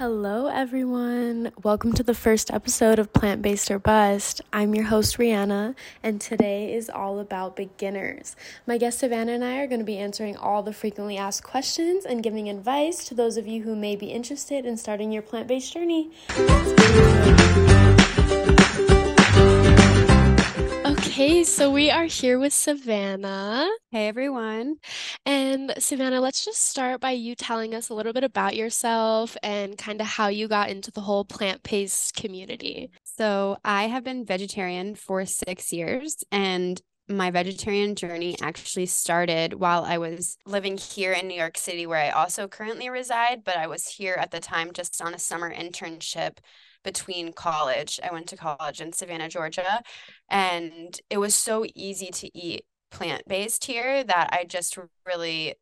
Hello, everyone. Welcome to the first episode of Plant Based or Bust. I'm your host, Rhianna, and today is all about beginners. My guest, Savannah, and I are going to be answering all the frequently asked questions and giving advice to those of you who may be interested in starting your plant based journey. Okay, so we are here with Savannah. Hey everyone. And Savannah, let's just start by you telling us a little bit about yourself and kind of how you got into the whole plant-based community. So, I have been vegetarian for six years, and my vegetarian journey actually started while I was living here in New York City, where I also currently reside, but I was here at the time just on a summer internship between college. I went to college in Savannah, Georgia, and it was so easy to eat plant based here that I just really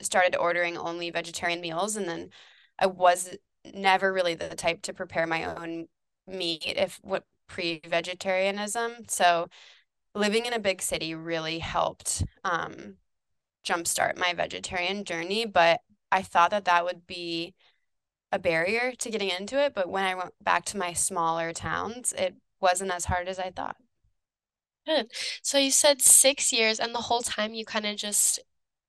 started ordering only vegetarian meals. And then I was never really the type to prepare my own meat if what pre vegetarianism. So living in a big city really helped um, jumpstart my vegetarian journey. But I thought that that would be a barrier to getting into it. But when I went back to my smaller towns, it wasn't as hard as I thought. Good. So you said six years, and the whole time you kind of just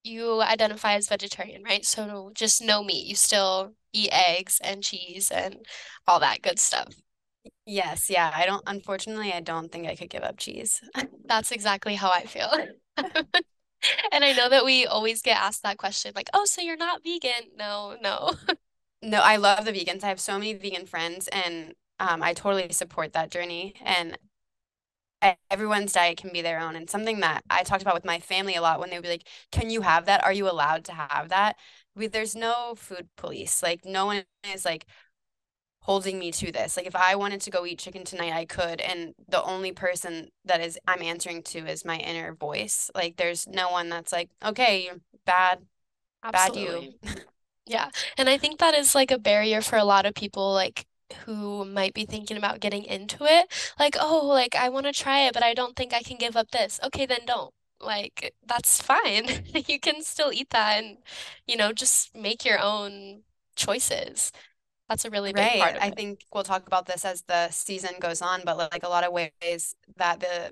you identify as vegetarian, right? So just no meat. You still eat eggs and cheese and all that good stuff. Yes, yeah. I don't, unfortunately, I don't think I could give up cheese. That's exactly how I feel. And I know that we always get asked that question, like, oh, so you're not vegan? No, no. No, I love the vegans. I have so many vegan friends, and um, I totally support that journey. And everyone's diet can be their own. And something that I talked about with my family a lot when they would be like, Can you have that? Are you allowed to have that? We, there's no food police. Like, no one is like holding me to this. Like, if I wanted to go eat chicken tonight, I could. And the only person that is I'm answering to is my inner voice. Like, there's no one that's like, Okay, bad, Absolutely. bad you. yeah. And I think that is like a barrier for a lot of people. Like, who might be thinking about getting into it like oh like I want to try it but I don't think I can give up this okay then don't like that's fine you can still eat that and you know just make your own choices that's a really big right. part of I it think we'll talk about this as the season goes on but like a lot of ways that the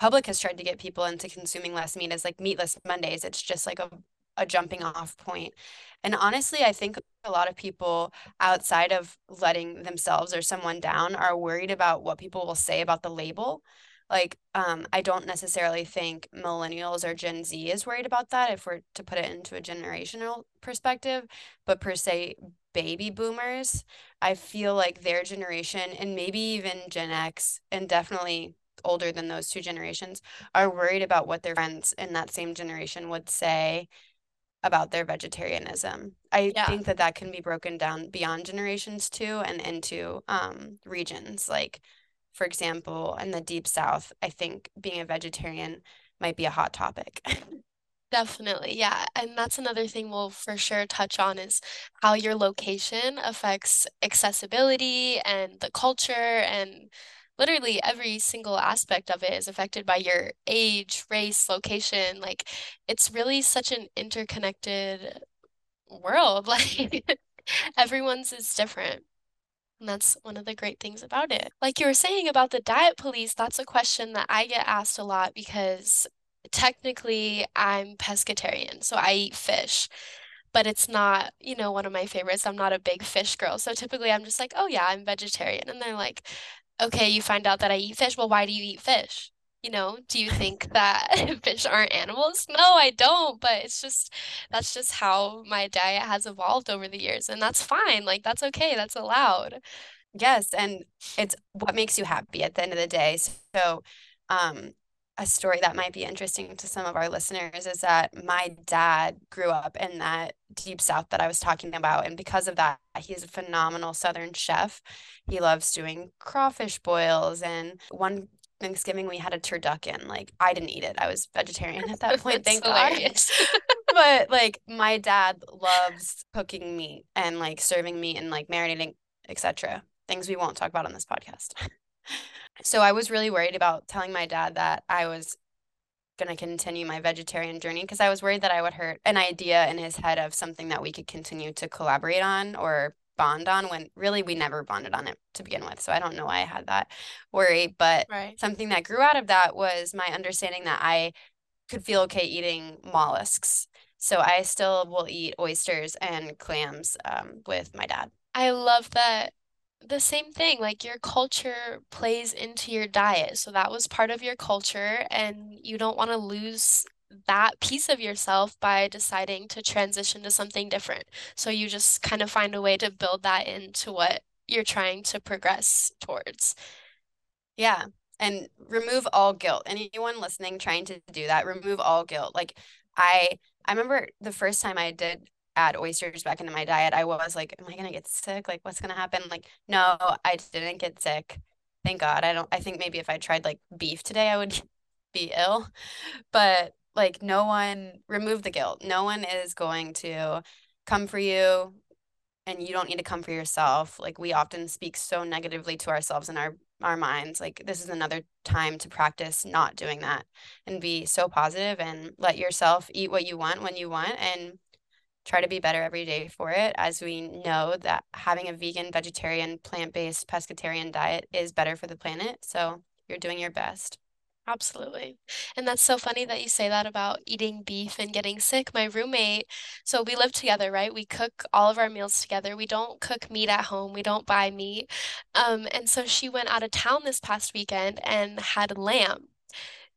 public has tried to get people into consuming less meat is like meatless Mondays it's just like a a jumping off point. And honestly, I think a lot of people outside of letting themselves or someone down are worried about what people will say about the label. Like, um, I don't necessarily think millennials or Gen Z is worried about that if we're to put it into a generational perspective, but per se, baby boomers, I feel like their generation and maybe even Gen X and definitely older than those two generations are worried about what their friends in that same generation would say about their vegetarianism. I yeah. think that that can be broken down beyond generations too and into um, regions. Like, for example, in the deep south, I think being a vegetarian might be a hot topic. Definitely, yeah. And that's another thing we'll for sure touch on is how your location affects accessibility and the culture and literally every single aspect of it is affected by your age, race, location. Like it's really such an interconnected world. Like everyone's is different. And that's one of the great things about it. Like you were saying about the diet police, that's a question that I get asked a lot because technically I'm pescatarian, so I eat fish. But it's not, you know, one of my favorites. I'm not a big fish girl. So typically I'm just like, oh yeah, I'm vegetarian. And they're like, okay, you find out that I eat fish. Well, why do you eat fish? You know, do you think that fish aren't animals? No, I don't, but it's just that's just how my diet has evolved over the years, and that's fine. Like that's okay. That's allowed. Yes, and it's what makes you happy at the end of the day. So, um, a story that might be interesting to some of our listeners is that my dad grew up in that deep south that I was talking about. And because of that, he's a phenomenal southern chef. He loves doing crawfish boils. And one Thanksgiving, we had a turducken. Like, I didn't eat it, I was vegetarian at that point, thank God. but like, my dad loves cooking meat and like serving meat and like marinating, etc. Things we won't talk about on this podcast. So I was really worried about telling my dad that I was going to continue my vegetarian journey because I was worried that I would hurt an idea in his head of something that we could continue to collaborate on or bond on when really we never bonded on it to begin with. So I don't know why I had that worry, but Right. something that grew out of that was my understanding that I could feel okay eating mollusks. So I still will eat oysters and clams um, with my dad. I love that the same thing, like your culture plays into your diet. So that was part of your culture, and you don't want to lose that piece of yourself by deciding to transition to something different. So you just kind of find a way to build that into what you're trying to progress towards. Yeah. And remove all guilt. Anyone listening trying to do that, remove all guilt. Like I I remember the first time I did add oysters back into my diet, I was like, am I gonna get sick? Like what's gonna happen? Like, no, I didn't get sick. Thank God. I don't I think maybe if I tried like beef today, I would be ill. But like no one remove the guilt. No one is going to come for you and you don't need to come for yourself. Like we often speak so negatively to ourselves in our our minds. Like this is another time to practice not doing that and be so positive and let yourself eat what you want when you want and try to be better every day for it as we know that having a vegan, vegetarian, plant-based, pescatarian diet is better for the planet. So you're doing your best. Absolutely. And that's so funny that you say that about eating beef and getting sick. My roommate, so we live together, right? We cook all of our meals together. We don't cook meat at home. We don't buy meat. Um, and so she went out of town this past weekend and had lamb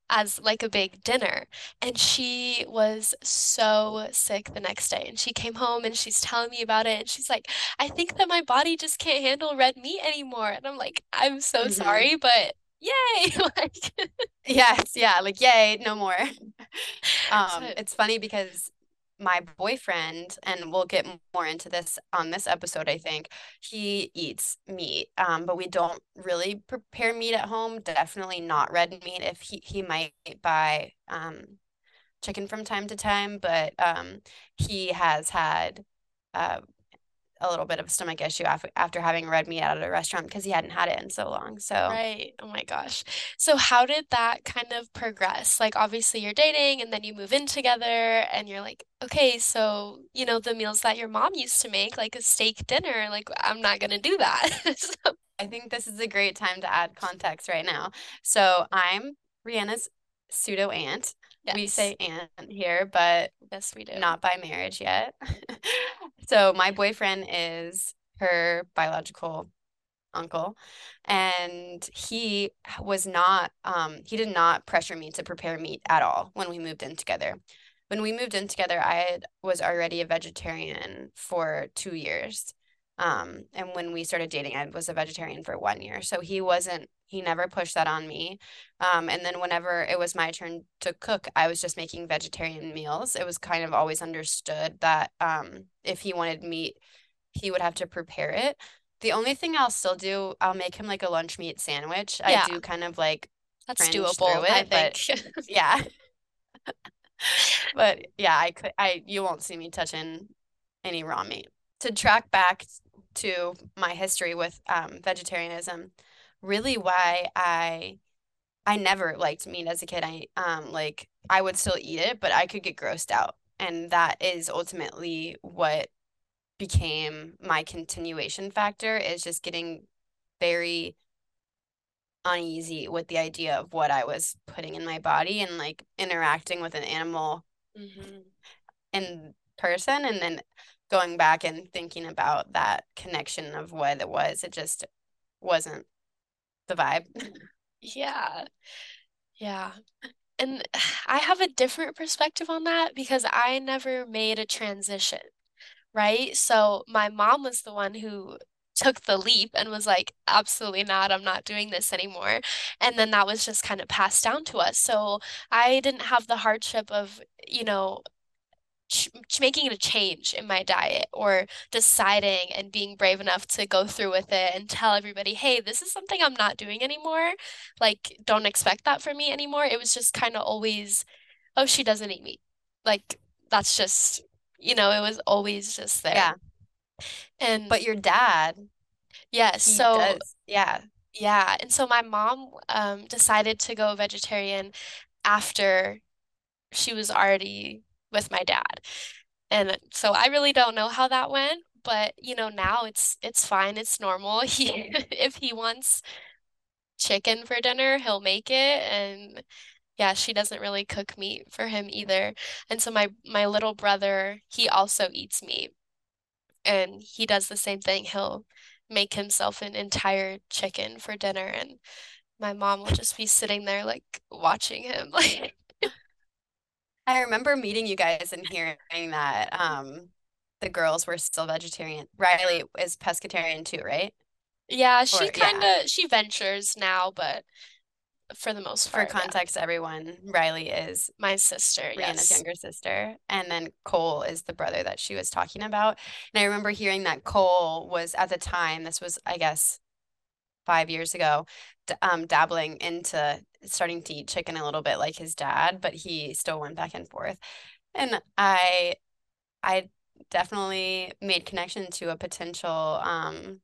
as like a big dinner. And she was so sick the next day. And she came home and she's telling me about it. And she's like, I think that my body just can't handle red meat anymore. And I'm like, I'm so hmm sorry, but yay! Like, Yes, yeah, like yay, no more. Um, so it's funny because my boyfriend, and we'll get more into this on this episode, I think, he eats meat. Um, but we don't really prepare meat at home, definitely not red meat. If he he might buy um chicken from time to time, but um he has had uh a little bit of a stomach issue after after having red meat out at a restaurant because he hadn't had it in so long. So Right. Oh my gosh. So how did that kind of progress? Like obviously you're dating and then you move in together and you're like, okay, so you know the meals that your mom used to make, like a steak dinner, like I'm not gonna do that. So, I think this is a great time to add context right now. So I'm Rhianna's pseudo aunt. We say aunt here, but Yes, we do. not by marriage yet. So my boyfriend is her biological uncle, and he was not, um, he did not pressure me to prepare meat at all when we moved in together. When we moved in together, I was already a vegetarian for two years. Um, and when we started dating, I was a vegetarian for one year. So he wasn't, he never pushed that on me. Um, and then whenever it was my turn to cook, I was just making vegetarian meals. It was kind of always understood that um, if he wanted meat, he would have to prepare it. The only thing I'll still do, I'll make him like a lunch meat sandwich. I do kind of like that's doable, I think. but yeah. But yeah, I could I you won't see me touching any raw meat. To track back to my history with um, vegetarianism, really why I I never liked meat as a kid. I um like I would still eat it, but I could get grossed out. And that is ultimately what became my continuation factor is just getting very uneasy with the idea of what I was putting in my body and like interacting with an animal hmm in person and then going back and thinking about that connection of what it was. It just wasn't the vibe. Yeah. Yeah. And I have a different perspective on that because I never made a transition. right? So my mom was the one who took the leap and was like, absolutely not, I'm not doing this anymore. And then that was just kind of passed down to us. So I didn't have the hardship of, you know, ch making a change in my diet or deciding and being brave enough to go through with it and tell everybody, hey, this is something I'm not doing anymore. Like, don't expect that from me anymore. It was just kind of always, oh, she doesn't eat meat. Like, that's just, you know, it was always just there. Yeah. And But your dad, yes, he so does. Yeah. yeah, and so my mom um decided to go vegetarian after she was already with my dad. And so I really don't know how that went, but you know, now it's it's fine, it's normal. He if he wants chicken for dinner, he'll make it and yeah, she doesn't really cook meat for him either. And so my my little brother, he also eats meat. And he does the same thing. He'll make himself an entire chicken for dinner and my mom will just be sitting there like watching him like I remember meeting you guys and hearing that um the girls were still vegetarian. Riley is pescatarian too, right? Yeah, she kind yeah. of she ventures now, but for the most For part, yeah. context, everyone, Riley is My sister, Rhianna's yes. younger sister, and then Cole is the brother that she was talking about. And I remember hearing that Cole was at the time, this was, I guess, five years ago, d- um, dabbling into starting to eat chicken a little bit like his dad, but he still went back and forth. And I, I definitely made connection to a potential um,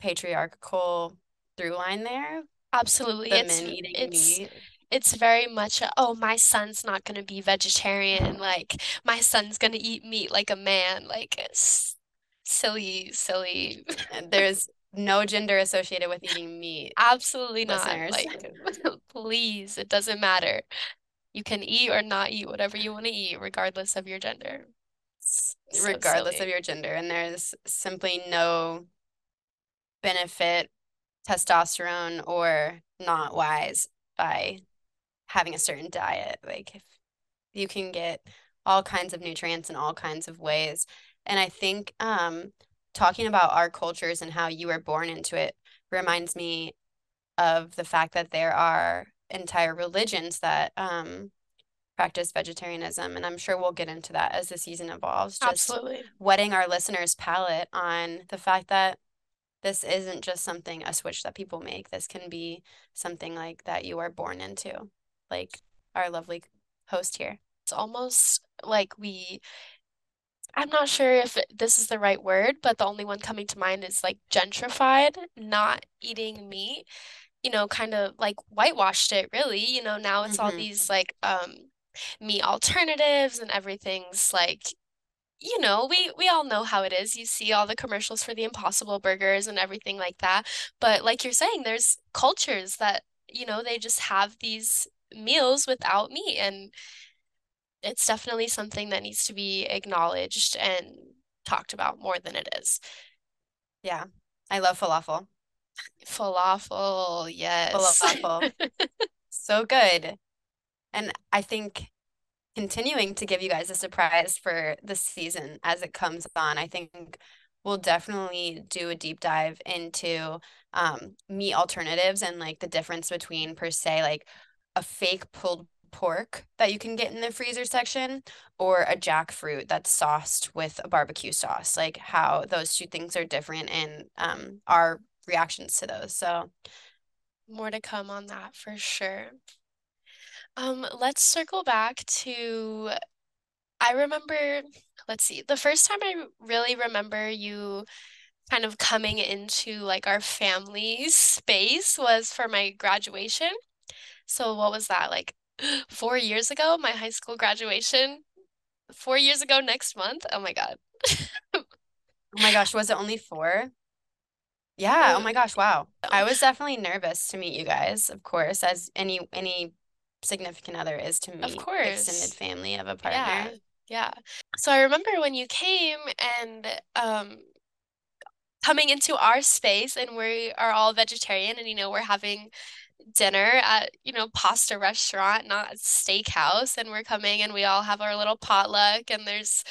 patriarchal through line there, Absolutely. the It's it's meat. it's very much a, oh, my son's not going to be vegetarian. Like my son's going to eat meat like a man. Like it's silly, silly. There's no gender associated with eating meat, Absolutely not. listeners. Like please, it doesn't matter. You can eat or not eat whatever you want to eat, regardless of your gender. So regardless of your gender. And there's simply no benefit, testosterone, or not wise by having a certain diet. Like if you can get all kinds of nutrients in all kinds of ways. And I think um, talking about our cultures and how you were born into it reminds me of the fact that there are entire religions that um, practice vegetarianism. And I'm sure we'll get into that as the season evolves, just Absolutely. whetting our listeners' palate on the fact that this isn't just something, a switch that people make. This can be something like that you are born into, like our lovely host here. It's almost like we I'm not sure if this is the right word, but the only one coming to mind is like gentrified, not eating meat, you know, kind of like whitewashed it really. You know, now it's all hmm these like um meat alternatives and everything's like, you know, we we all know how it is. You see all the commercials for the Impossible Burgers and everything like that. But like you're saying, there's cultures that, you know, they just have these meals without meat and it's definitely something that needs to be acknowledged and talked about more than it is. Yeah. I love falafel. Falafel, yes. Falafel. So good. And I think continuing to give you guys a surprise for the season as it comes on. I think we'll definitely do a deep dive into um, meat alternatives and like the difference between per se like a fake pulled pork that you can get in the freezer section or a jackfruit that's sauced with a barbecue sauce, like how those two things are different and um, our reactions to those. So More to come on that for sure. Um, let's circle back to I remember, let's see, the first time I really remember you kind of coming into like our family space was for my graduation. So what was that, like four years ago, my high school graduation? Four years ago next month? Oh my God. Oh my gosh, was it only four? Yeah, oh my gosh, wow. I was definitely nervous to meet you guys, of course, as any any significant other is to me. Of meet extended course. family of a partner. Yeah. Yeah. So I remember when you came and um coming into our space and we are all vegetarian and you know we're having dinner at you know pasta restaurant not steakhouse and we're coming and we all have our little potluck and there's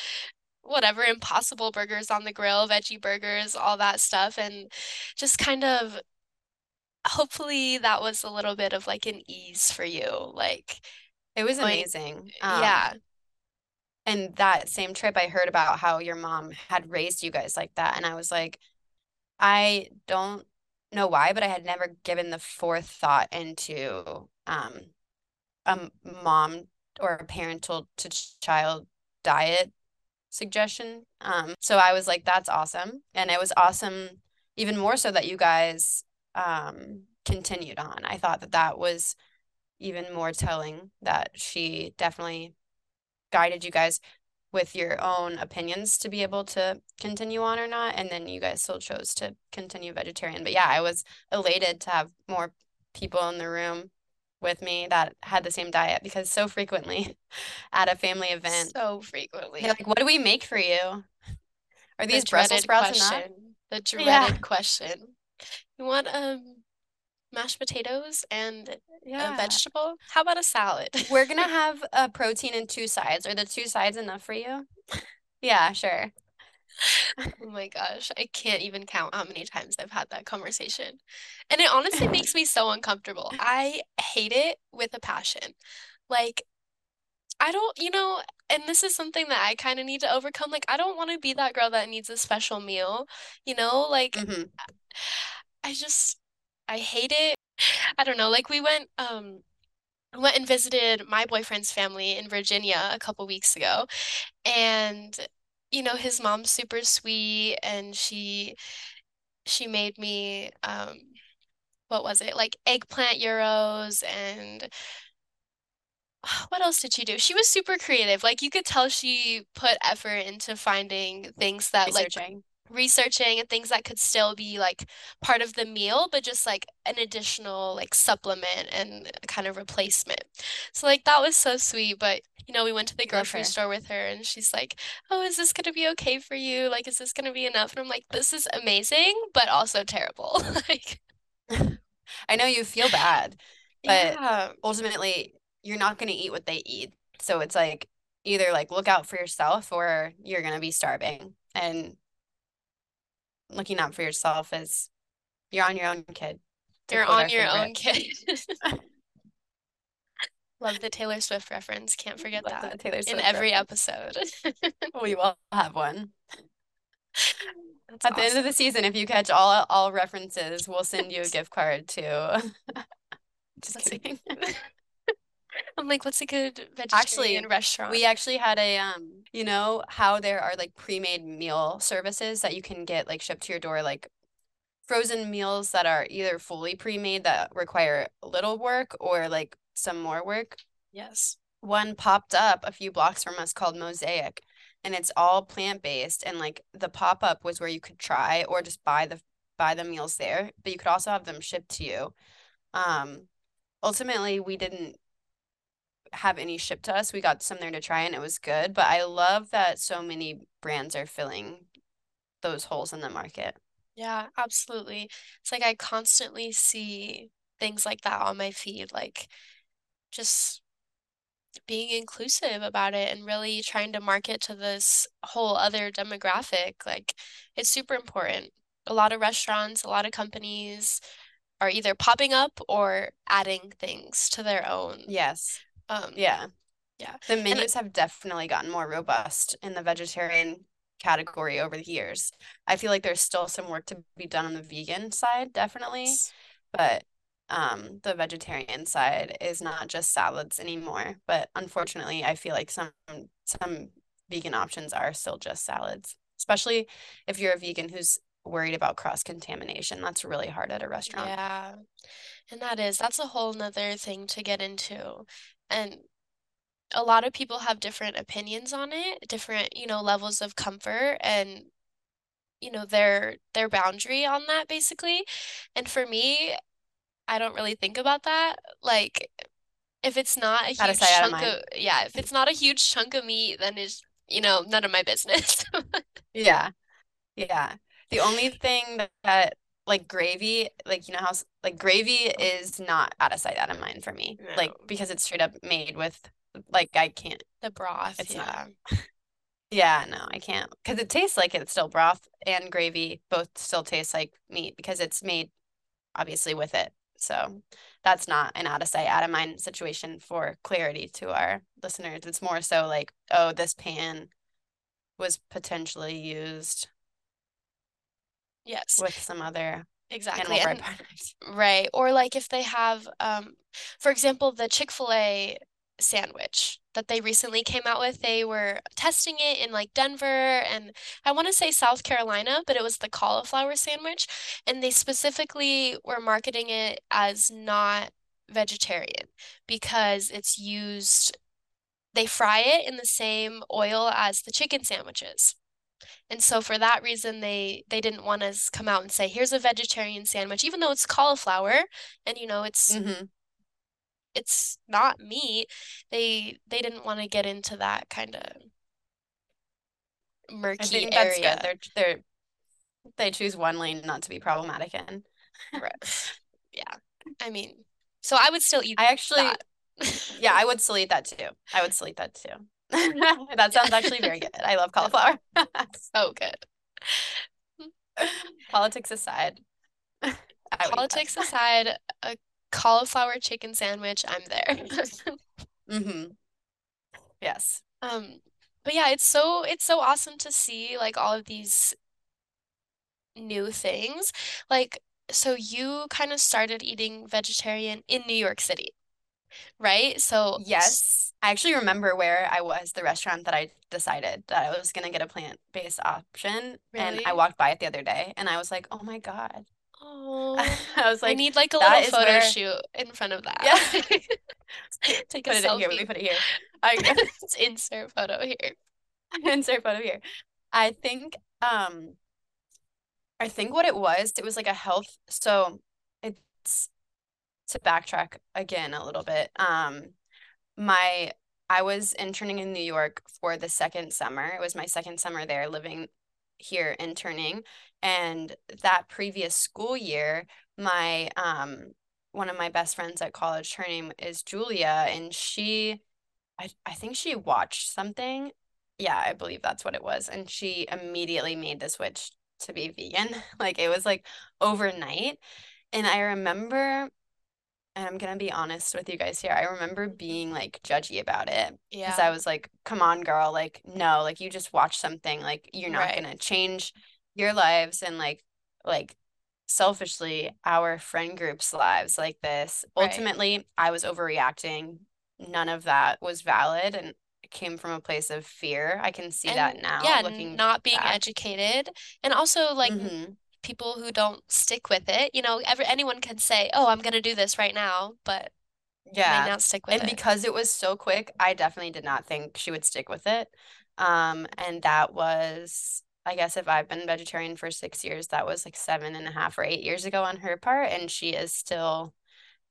whatever impossible burgers on the grill veggie burgers all that stuff and just kind of hopefully that was a little bit of like an ease for you like It was amazing. Um, yeah and that same trip I heard about how your mom had raised you guys like that, and I was like, I don't know why, but I had never given the forethought into um a mom or a parental to child diet suggestion. Um, so I was like, that's awesome. And it was awesome, even more so that you guys um, continued on. I thought that that was even more telling that she definitely guided you guys. With your own opinions to be able to continue on or not. And then you guys still chose to continue vegetarian. But yeah, I was elated to have more people in the room with me that had the same diet because so frequently at a family event, So frequently. like, what do we make for you? Are The these Brussels dreaded sprouts enough? question. The Yeah. dreaded question. You want um mashed potatoes and a vegetable? How about a salad? We're gonna have a protein and two sides. Are the two sides enough for you? Yeah, sure. Oh my gosh, I can't even count how many times I've had that conversation. And it honestly makes me so uncomfortable. I hate it with a passion. Like, I don't, you know, and this is something that I kind of need to overcome. Like, I don't want to be that girl that needs a special meal, you know? Like, hmm I just, I hate it. I don't know. Like, we went, um, we went and visited my boyfriend's family in Virginia a couple weeks ago. And, you know, his mom's super sweet and she she made me um what was it? Like eggplant euros and what else did she do? She was super creative. Like you could tell she put effort into finding things that like. Researching and things that could still be like part of the meal, but just like an additional like supplement and kind of replacement. So like that was so sweet. But you know, we went to the grocery store with her and she's like, Oh, is this gonna be okay for you? Like, is this gonna be enough? And I'm like, this is amazing, but also terrible. Like, I know you feel bad, but yeah. ultimately you're not going to eat what they eat. So it's like either like look out for yourself or you're going to be starving. And looking out for yourself is you're on your own, kid. You're on your favorite. own kid. Love the Taylor Swift reference. Can't forget Love that in Swift every reference. episode. Oh, we will have one. That's At the end of the season, if you catch all all references, we'll send you a gift card to just kidding. I'm like, what's a good Actually, vegetarian restaurant? We actually had a um, you know how there are like pre-made meal services that you can get like shipped to your door, like frozen meals that are either fully pre-made that require little work or like some more work. Yes. One popped up a few blocks from us called Mosaic, and it's all plant-based. And like the pop-up was where you could try or just buy the buy the meals there, but you could also have them shipped to you. Um, ultimately, we didn't have any shipped to us. We got some there to try and it was good, but I love that so many brands are filling those holes in the market. Yeah, absolutely. It's like I constantly see things like that on my feed, like just being inclusive about it and really trying to market to this whole other demographic. Like it's super important. A lot of restaurants, a lot of companies are either popping up or adding things to their own. Yes. Um, Yeah. yeah. The menus have definitely gotten more robust in the vegetarian category over the years. I feel like there's still some work to be done on the vegan side, definitely, but um, the vegetarian side is not just salads anymore. But unfortunately, I feel like some some vegan options are still just salads, especially if you're a vegan who's worried about cross-contamination. That's really hard at a restaurant. Yeah. And that is, that's a whole nother thing to get into. And a lot of people have different opinions on it, different, you know, levels of comfort and, you know, their their boundary on that basically. And for me, I don't really think about that. Like, if it's not a huge sight, of chunk of, yeah, if it's not a huge chunk of meat, then it's, you know, none of my business. Yeah. Yeah. The only thing that like gravy, like you know how like gravy is not out of sight, out of mind for me. Like because it's straight up made with like I can't. The broth, It's yeah. not. Yeah, no, I can't. Because it tastes like it's still broth and gravy both still taste like meat because it's made obviously with it. So that's not an out of sight, out of mind situation for clarity to our listeners. It's more so like, oh, this pan was potentially used Yes, with some other exactly. And. Right. Or like if they have, um, for example, the Chick-fil-A sandwich that they recently came out with, they were testing it in like Denver and I want to say South Carolina, but it was the cauliflower sandwich. And they specifically were marketing it as not vegetarian because it's used they fry it in the same oil as the chicken sandwiches. And so for that reason, they they didn't want us come out and say, here's a vegetarian sandwich, even though it's cauliflower and you know it's hmm it's not meat. They they didn't want to get into that kind of I murky think that's good. area. They're they're they choose one lane not to be problematic in. Right. Yeah. I mean, so I would still eat I actually, yeah, I would still eat that too. I would still eat that too. That sounds actually very good. I love cauliflower. So good. Politics aside, I would eat that. Politics aside, a cauliflower chicken sandwich, I'm there. hmm Yes. Um, but yeah, it's so it's so awesome to see like all of these new things. Like, so you kind of started eating vegetarian in New York City, right? So, Yes. I actually remember where I was, the restaurant that I decided that I was gonna get a plant-based option, and I walked by it the other day, and I was like, "Oh my God." Oh, I was like I need like a little photo where." shoot in front of that. Yeah. Take a Put it in here. Let me put it here. I Let's insert photo here. insert photo here. I think um I think what it was, it was like a health so it's to backtrack again a little bit. Um my I was interning in New York for the second summer. It was my second summer there living here interning. And that previous school year, my um one of my best friends at college, her name is Julia, and she I I think she watched something. Yeah, I believe that's what it was. And she immediately made the switch to be vegan. Like it was like overnight. And I remember, and I'm gonna be honest with you guys here, I remember being like judgy about it because I was like, come on, girl, like no, like you just watch something, like you're not right, gonna change your lives and like like selfishly our friend group's lives like this. right. Ultimately, I was overreacting. None of that was valid and came from a place of fear. I can see that now yeah, looking not being back. educated and also like n- hmm people who don't stick with it. You know, every anyone can say, "Oh, I'm gonna do this right now," but Yeah. not stick with And it. because it was so quick, I definitely did not think she would stick with it. Um, and that was, I guess if I've been vegetarian for six years, that was like seven and a half or eight years ago on her part, and she is still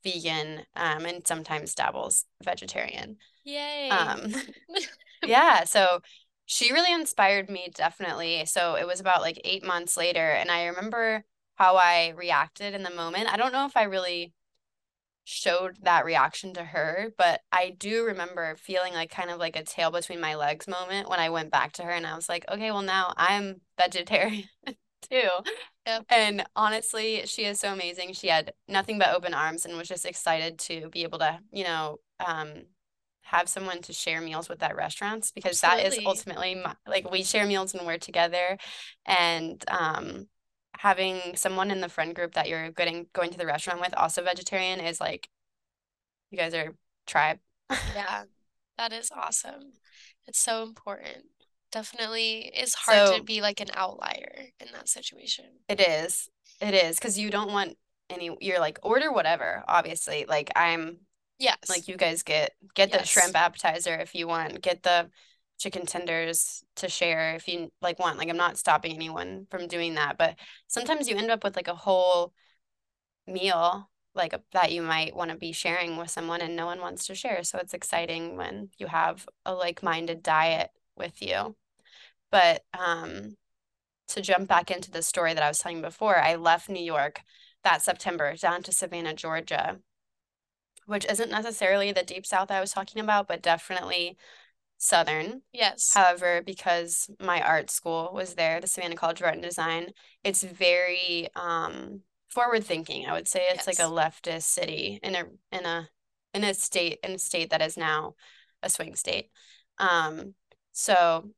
vegan, um, and sometimes dabbles vegetarian. Yay. Um, yeah, so she really inspired me, definitely. So it was about like eight months later, and I remember how I reacted in the moment. I don't know if I really showed that reaction to her, but I do remember feeling like kind of like a tail between my legs moment when I went back to her and I was like, okay, well, now I'm vegetarian too. Yep, And honestly, she is so amazing. She had nothing but open arms and was just excited to be able to, you know, um, have someone to share meals with at restaurants because that is ultimately my, like we share meals when we're together and um having someone in the friend group that you're getting going to the restaurant with also vegetarian is like you guys are tribe. Yeah, that is awesome. It's so important. Definitely is hard to be like an outlier in that situation. it is. It is because you don't want any you're like order whatever, obviously. Like I'm Yes. like you guys get get the shrimp appetizer if you want, get the chicken tenders to share if you like want. Like I'm not stopping anyone from doing that, but sometimes you end up with like a whole meal like that you might want to be sharing with someone and no one wants to share. So it's exciting when you have a like-minded diet with you. But um to jump back into the story that I was telling before, I left New York that September down to Savannah, Georgia, which isn't necessarily the deep south I was talking about, but definitely southern. Yes. However, because my art school was there, the Savannah College of Art and Design, it's very um forward thinking. I would say it's like a leftist city in a in a in a state in a state that is now a swing state. Um, so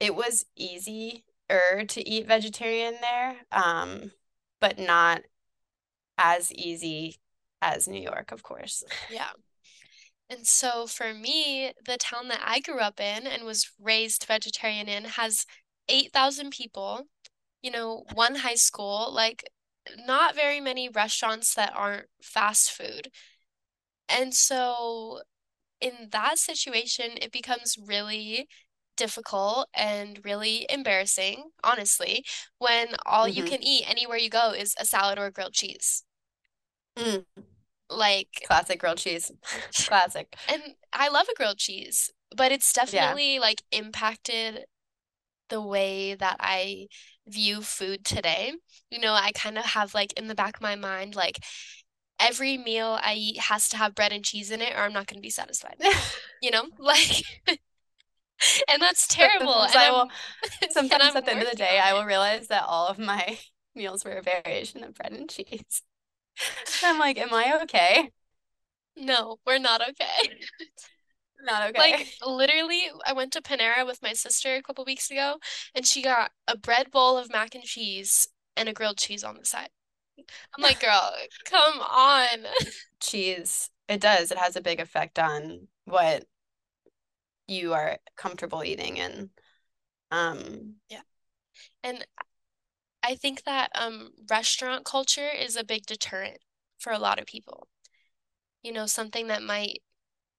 it was easier to eat vegetarian there, um, but not as easy as New York, of course. Yeah. And so for me, the town that I grew up in and was raised vegetarian in has 8,000 people, you know, one high school, like not very many restaurants that aren't fast food. And so in that situation, it becomes really difficult and really embarrassing, honestly, when all you Mm-hmm. can eat anywhere you go is a salad or grilled cheese. Mm. Like, Classic grilled cheese. Classic. and I love a grilled cheese, but it's Yeah. definitely like impacted the way that I view food today. You know, I kind of have like in the back of my mind, like every meal I eat has to have bread and cheese in it, or I'm not going to be satisfied. You know, like, and that's terrible. Sometimes And I will, sometimes I'm at the end of the day, I will realize that all of my meals were a variation of bread and cheese. I'm like, am I okay? No, we're not okay. Not okay. Like literally, I went to Panera with my sister a couple weeks ago, and she got a bread bowl of mac and cheese and a grilled cheese on the side. I'm like, girl, come on. Cheese, it does. It has a big effect on what you are comfortable eating and um Yeah. And I think that um restaurant culture is a big deterrent for a lot of people. You know, something that might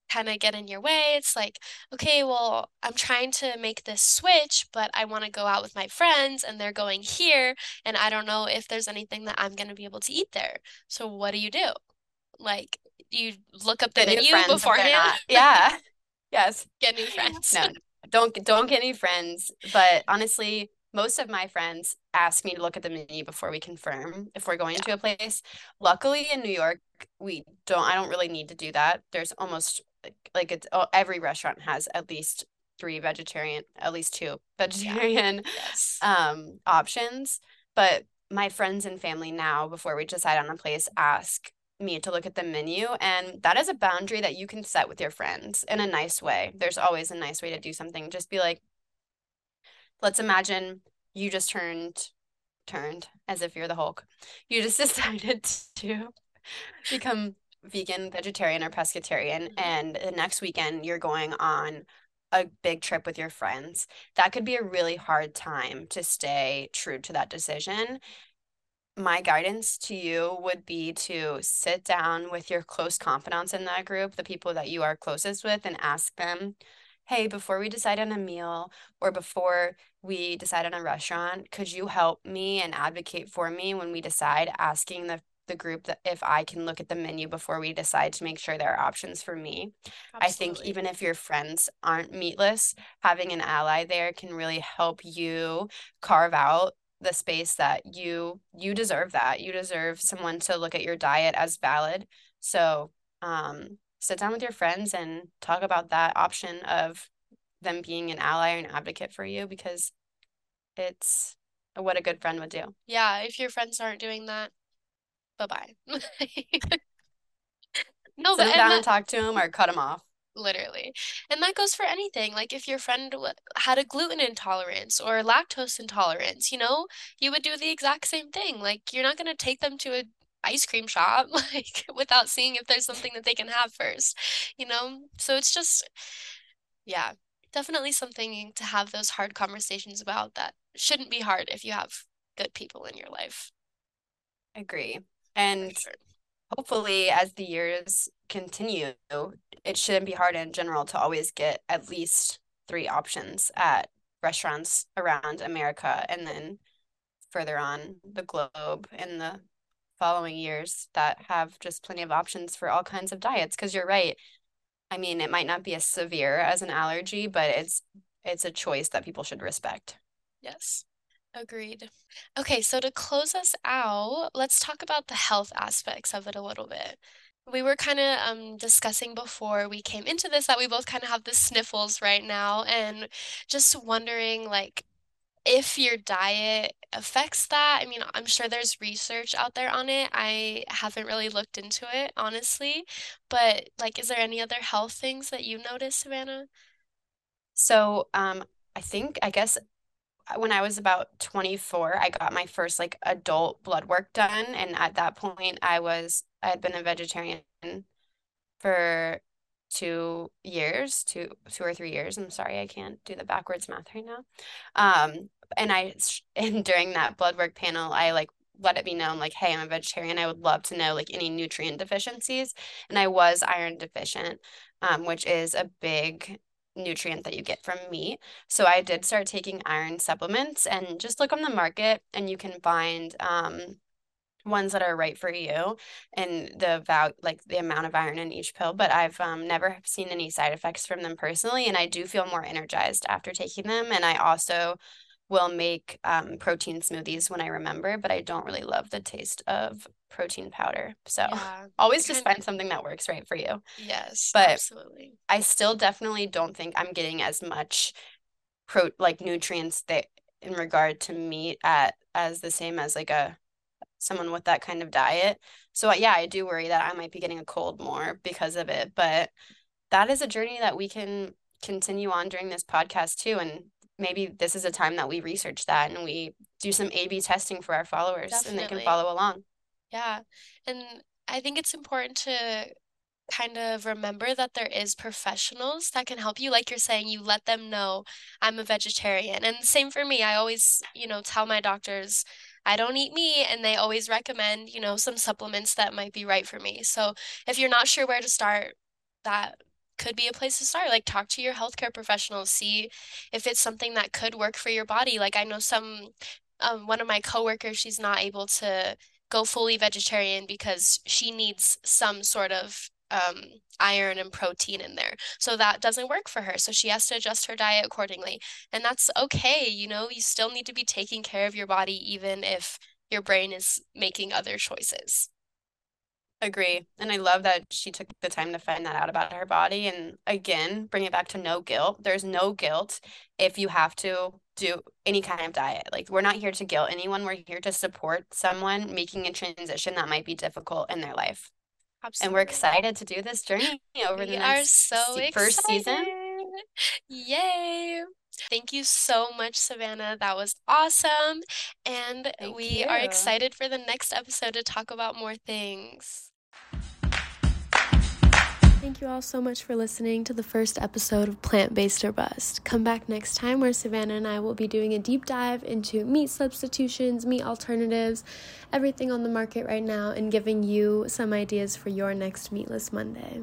kind of get in your way. It's like, okay, well, I'm trying to make this switch, but I want to go out with my friends and they're going here, and I don't know if there's anything that I'm going to be able to eat there. So what do you do? Like, you look up the get new menu friends beforehand. Yeah. Yes. get new friends. No, don't don't get any friends. But honestly, most of my friends ask me to look at the menu before we confirm if we're going Yeah, to a place. Luckily in New York, we don't I don't really need to do that. There's almost like, like it's oh, every restaurant has at least three vegetarian, at least two yeah, vegetarian yes. um options. But my friends and family now, before we decide on a place, ask me to look at the menu. And that is a boundary that you can set with your friends in a nice way. There's always a nice way to do something. Just be like, let's imagine you just turned, turned as if you're the Hulk. You just decided to become vegan, vegetarian, or pescatarian. Mhm. And the next weekend, you're going on a big trip with your friends. That could be a really hard time to stay true to that decision my guidance to you would be to sit down with your close confidants in that group, the people that you are closest with, and ask them, hey, before we decide on a meal or before we decide on a restaurant, could you help me and advocate for me when we decide, asking the the group that if I can look at the menu before we decide to make sure there are options for me. I think even if your friends aren't meatless, having an ally there can really help you carve out the space that you you deserve that. You deserve someone to look at your diet as valid. So, um, sit down with your friends and talk about that option of them being an ally or an advocate for you because it's what a good friend would do. Yeah, if your friends aren't doing that, bye-bye. No, Sit but down and talk to them or cut them off. Literally. And that goes for anything. Like if your friend w- had a gluten intolerance or lactose intolerance, you know, you would do the exact same thing. Like you're not going to take them to a ice cream shop like without seeing if there's something that they can have first, you know? So it's just, yeah, definitely something to have those hard conversations about that shouldn't be hard if you have good people in your life, Agree. And sure. hopefully, as the years continue, it shouldn't be hard in general to always get at least three options at restaurants around America and then further on the globe in the following years that have just plenty of options for all kinds of diets. Because you're right. I mean, it might not be as severe as an allergy, but it's it's a choice that people should respect. Yes. Agreed. Okay, so to close us out, let's talk about the health aspects of it a little bit. We were kind of um, discussing before we came into this that we both kind of have the sniffles right now, and just wondering like if your diet affects that. I mean, I'm sure there's research out there on it. I haven't really looked into it, honestly, but like, is there any other health things that you notice, Savannah? So, um, I think I guess when I was about 24, I got my first like adult blood work done. And at that point, I was, I had been a vegetarian for two years, two, two or three years. I'm sorry, I can't do the backwards math right now. Um, and I, and during that blood work panel, I like let it be known like, hey, I'm a vegetarian. I would love to know like any nutrient deficiencies. And I was iron deficient. um, which is a big nutrient that you get from meat. So I did start taking iron supplements and just look on the market and you can find um, ones that are right for you and the value like the amount of iron in each pill but i've um, never seen any side effects from them personally and i do feel more energized after taking them and i also will make um, protein smoothies when i remember but i don't really love the taste of protein powder. So yeah, always just find something that works right for you. Yes but absolutely. I still definitely don't think i'm getting as much pro like nutrients that in regard to meat at as the same as like a someone with that kind of diet. So yeah, I do worry that I might be getting a cold more because of it, but that is a journey that we can continue on during this podcast too and maybe this is a time that we research that and we do some A/B testing for our followers Definitely. and they can follow along. Yeah. And I think it's important to kind of remember that there is professionals that can help you like you're saying you let them know I'm a vegetarian and the same for me I always you know tell my doctors I don't eat meat and they always recommend, you know, some supplements that might be right for me. So if you're not sure where to start, that could be a place to start. Like talk to your healthcare professionals, see if it's something that could work for your body. Like I know some um, one of my coworkers, she's not able to go fully vegetarian because she needs some sort of um, iron and protein in there. So that doesn't work for her. So she has to adjust her diet accordingly. And that's okay. You know, you still need to be taking care of your body, even if your brain is making other choices. Agree. And I love that she took the time to find that out about her body. And again, bring it back to no guilt. There's no guilt if you have to do any kind of diet. Like, we're not here to guilt anyone. We're here to support someone making a transition that might be difficult in their life. Absolutely. And we're excited to do this journey over we the next so se- first season. Yay! Thank you so much, Savannah. That was awesome. And Thank we you. are excited for the next episode to talk about more things. Thank you all so much for listening to the first episode of Plant Based or Bust. Come back next time where Savannah and I will be doing a deep dive into meat substitutions, meat alternatives, everything on the market right now, and giving you some ideas for your next Meatless Monday.